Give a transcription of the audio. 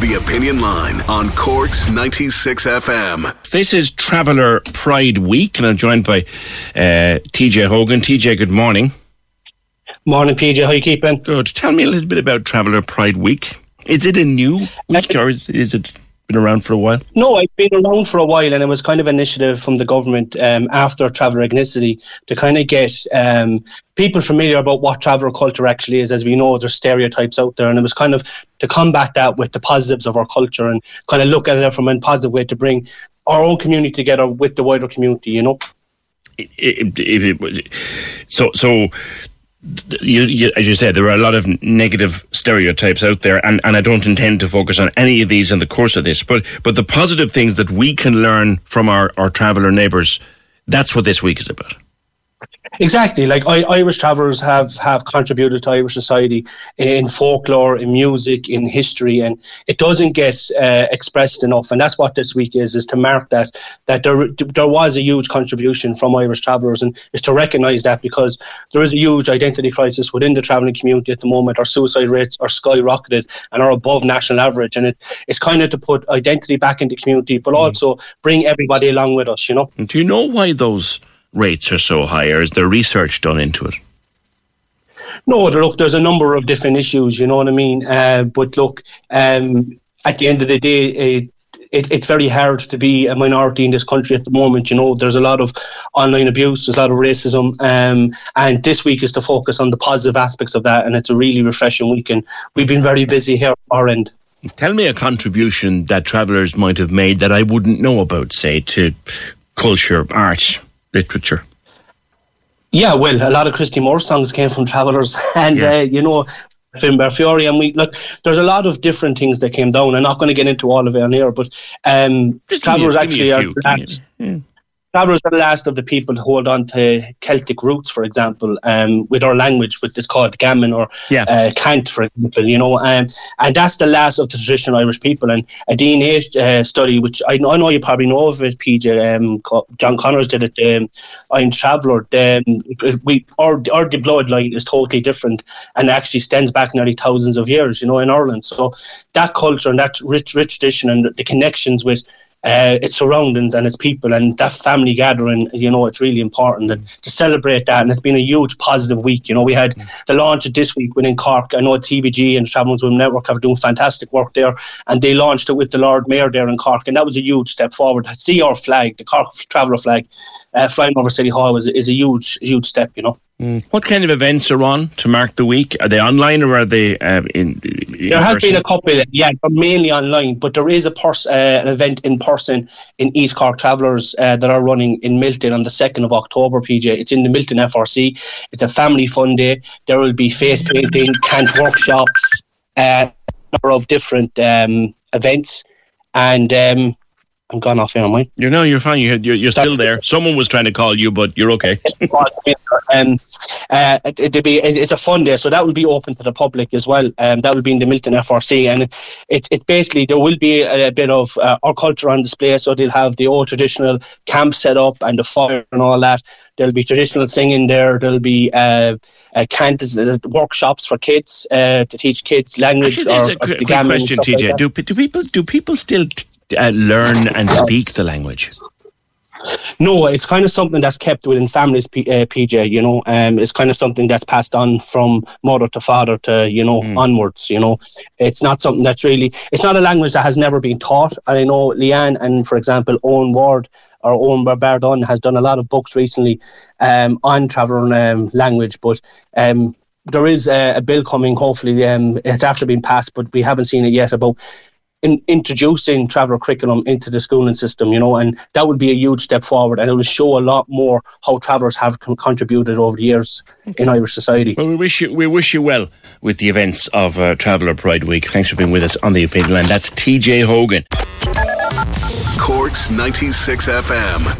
The Opinion Line on Corks 96 FM. This is Traveller Pride Week, and I'm joined by uh, TJ Hogan. TJ, good morning. Morning, PJ. How are you keeping? Good. Tell me a little bit about Traveller Pride Week. Is it a new week, or is, is it been around for a while? No, I've been around for a while, and it was kind of initiative from the government um, after traveller ethnicity to kind of get um, people familiar about what traveller culture actually is. As we know, there's stereotypes out there, and it was kind of to combat that with the positives of our culture and kind of look at it from a positive way to bring our own community together with the wider community. You know. If it, so, so you, you, as you said, there are a lot of negative stereotypes out there, and, and I don't intend to focus on any of these in the course of this. But but the positive things that we can learn from our, our traveller neighbours, that's what this week is about. Exactly. Like I, Irish travellers have have contributed to Irish society in folklore, in music, in history, and it doesn't get uh, expressed enough. And that's what this week is: is to mark that that there there was a huge contribution from Irish travellers, and is to recognise that because there is a huge identity crisis within the travelling community at the moment. Our suicide rates are skyrocketed and are above national average, and it, it's kind of to put identity back into the community, but also bring everybody along with us. You know. Do you know why those? Rates are so high, or is there research done into it? No, look, there's a number of different issues, you know what I mean? Uh, but look, um, at the end of the day, it, it, it's very hard to be a minority in this country at the moment. You know, there's a lot of online abuse, there's a lot of racism, um, and this week is to focus on the positive aspects of that. And it's a really refreshing week, and we've been very busy here at our end. Tell me a contribution that travellers might have made that I wouldn't know about, say, to culture, art, literature? Yeah, well, a lot of Christy Moore songs came from travellers, and yeah. uh, you know, Finbar Furey, and we look. There's a lot of different things that came down. I'm not going to get into all of it on here, but um, travellers actually are. Yeah. Travellers are the last of the people to hold on to Celtic roots, for example, um, with our language, with it's called gammon or yeah. uh, cant, for example, you know, um, and that's the last of the traditional Irish people. And a DNA uh, study, which I know, I know you probably know of it, PJ, um, John Connors did it, um, I'm Traveller, um, we, our, our bloodline is totally different and actually stands back nearly thousands of years, you know, in Ireland. So that culture and that rich, rich tradition and the connections with uh, its surroundings and its people and that family gathering, you know, it's really important and to celebrate that. And it's been a huge positive week. You know, we had the launch of this week within Cork. I know TVG and Travel Women Network have doing fantastic work there, and they launched it with the Lord Mayor there in Cork, and that was a huge step forward. To see our flag, the Cork Traveller flag, uh, flying over City Hall is, is a huge, huge step. You know. Mm. What kind of events are on to mark the week? Are they online or are they uh, in, in? There has been a couple, yeah, but mainly online. But there is a pers- uh, an event in person in East Cork Travellers uh, that are running in Midleton on the second of October. PJ, it's in the Midleton FRC. It's a family fun day. There will be face painting, cant workshops, uh, number of different um, events, and um, I'm gone off here, am I? You're no, you're fine. You're, you're, you're still there. Someone was trying to call you, but you're okay. um, uh, it, be, it's a fun day, so that will be open to the public as well. Um, that will be in the Midleton FRC, and it's it's basically there will be a, a bit of uh, our culture on display. So they'll have the old traditional camp set up and the fire and all that. There'll be traditional singing there. There'll be uh, uh, cant- uh, workshops for kids uh, to teach kids language. Actually, or, a quick, question, TJ. Like do, do people do people still? T- uh, learn and speak the language? No, it's kind of something that's kept within families, P, uh, PJ. You know, um, it's kind of something that's passed on from mother to father to you know mm. onwards. You know, it's not something that's really. It's not a language that has never been taught. And I know Leanne and, for example, Owen Ward or Owen Bardon has done a lot of books recently um, on traveller um, language, but um, there is a, a, bill coming. Hopefully, um, it's after being passed, but we haven't seen it yet about in introducing traveller curriculum into the schooling system, you know, and that would be a huge step forward, and it will show a lot more how travellers have contributed over the years okay. in Irish society. Well, we wish you we wish you well with the events of uh, Traveller Pride Week. Thanks for being with us on the Opinion Line. That's T.J. Hogan. Corks ninety six FM.